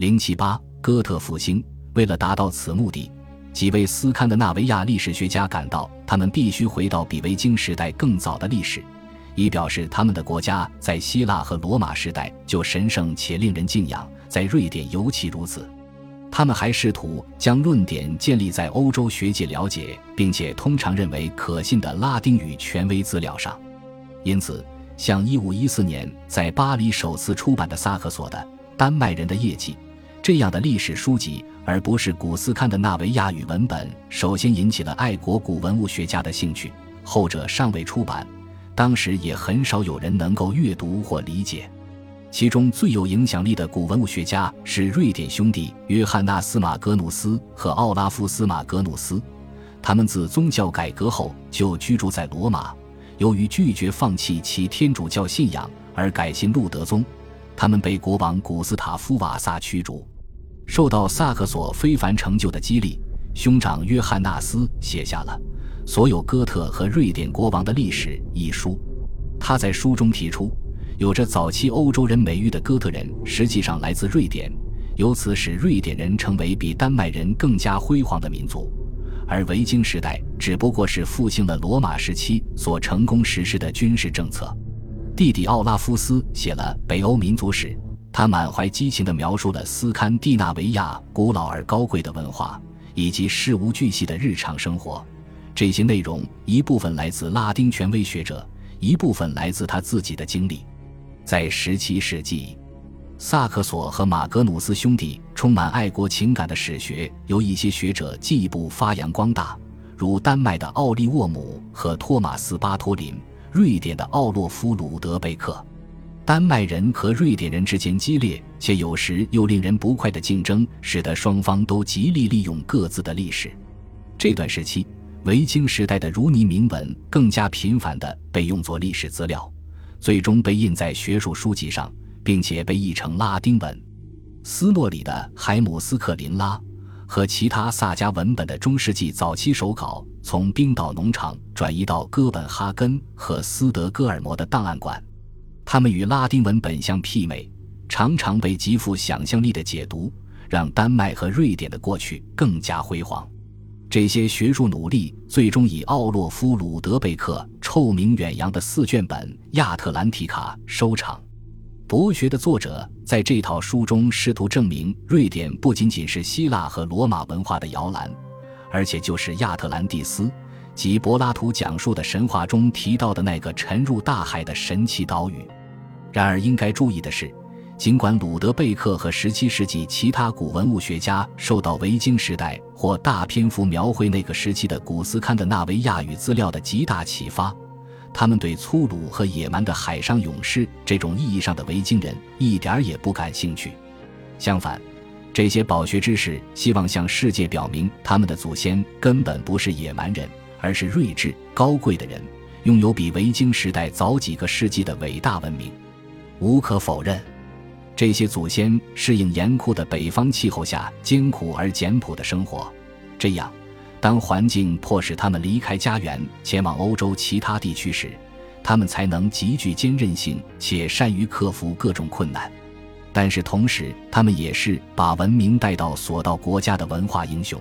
零七八哥特复兴。为了达到此目的，几位斯堪的纳维亚历史学家感到，他们必须回到比维京时代更早的历史，以表示他们的国家在希腊和罗马时代就神圣且令人敬仰，在瑞典尤其如此。他们还试图将论点建立在欧洲学界了解并且通常认为可信的拉丁语权威资料上，因此，像1514年在巴黎首次出版的萨克索的《丹麦人的业绩》这样的历史书籍，而不是古斯堪的纳维亚语文本，首先引起了爱国古文物学家的兴趣。后者尚未出版，当时也很少有人能够阅读或理解。其中最有影响力的古文物学家是瑞典兄弟约翰纳斯马格努斯和奥拉夫斯马格努斯，他们自宗教改革后就居住在罗马，由于拒绝放弃其天主教信仰而改信路德宗，他们被国王古斯塔夫瓦萨驱逐。受到萨克索非凡成就的激励，兄长约翰纳斯写下了《所有哥特和瑞典国王的历史》一书，他在书中提出。有着早期欧洲人美誉的哥特人，实际上来自瑞典，由此使瑞典人成为比丹麦人更加辉煌的民族。而维京时代只不过是复兴了罗马时期所成功实施的军事政策。弟弟奥拉夫斯写了《北欧民族史》，他满怀激情地描述了斯堪的纳维亚古老而高贵的文化以及事无巨细的日常生活。这些内容一部分来自拉丁权威学者，一部分来自他自己的经历。在17世纪，萨克索和马格努斯兄弟充满爱国情感的史学由一些学者进一步发扬光大，如丹麦的奥利沃姆和托马斯巴托林，瑞典的奥洛夫鲁德贝克。丹麦人和瑞典人之间激烈且有时又令人不快的竞争，使得双方都极力利用各自的历史。这段时期，维京时代的如尼铭文更加频繁地被用作历史资料。最终被印在学术书籍上，并且被译成拉丁文。斯诺里的《海姆斯克林拉》和其他萨迦文本的中世纪早期手稿，从冰岛农场转移到哥本哈根和斯德哥尔摩的档案馆。他们与拉丁文本相媲美，常常被极富想象力的解读，让丹麦和瑞典的过去更加辉煌。这些学术努力最终以奥洛夫·鲁德贝克臭名远扬的四卷本《亚特兰提卡》收场。博学的作者在这套书中试图证明，瑞典不仅仅是希腊和罗马文化的摇篮，而且就是亚特兰蒂斯及柏拉图讲述的神话中提到的那个沉入大海的神奇岛屿。然而，应该注意的是。尽管鲁德贝克和17世纪其他古文物学家受到维京时代或大篇幅描绘那个时期的古斯堪的纳维亚语资料的极大启发，他们对粗鲁和野蛮的海上勇士这种意义上的维京人一点也不感兴趣。相反，这些饱学之士希望向世界表明，他们的祖先根本不是野蛮人，而是睿智高贵的人，拥有比维京时代早几个世纪的伟大文明。无可否认。这些祖先适应严酷的北方气候下艰苦而简朴的生活，这样，当环境迫使他们离开家园前往欧洲其他地区时，他们才能极具坚韧性且善于克服各种困难。但是同时，他们也是把文明带到所到国家的文化英雄。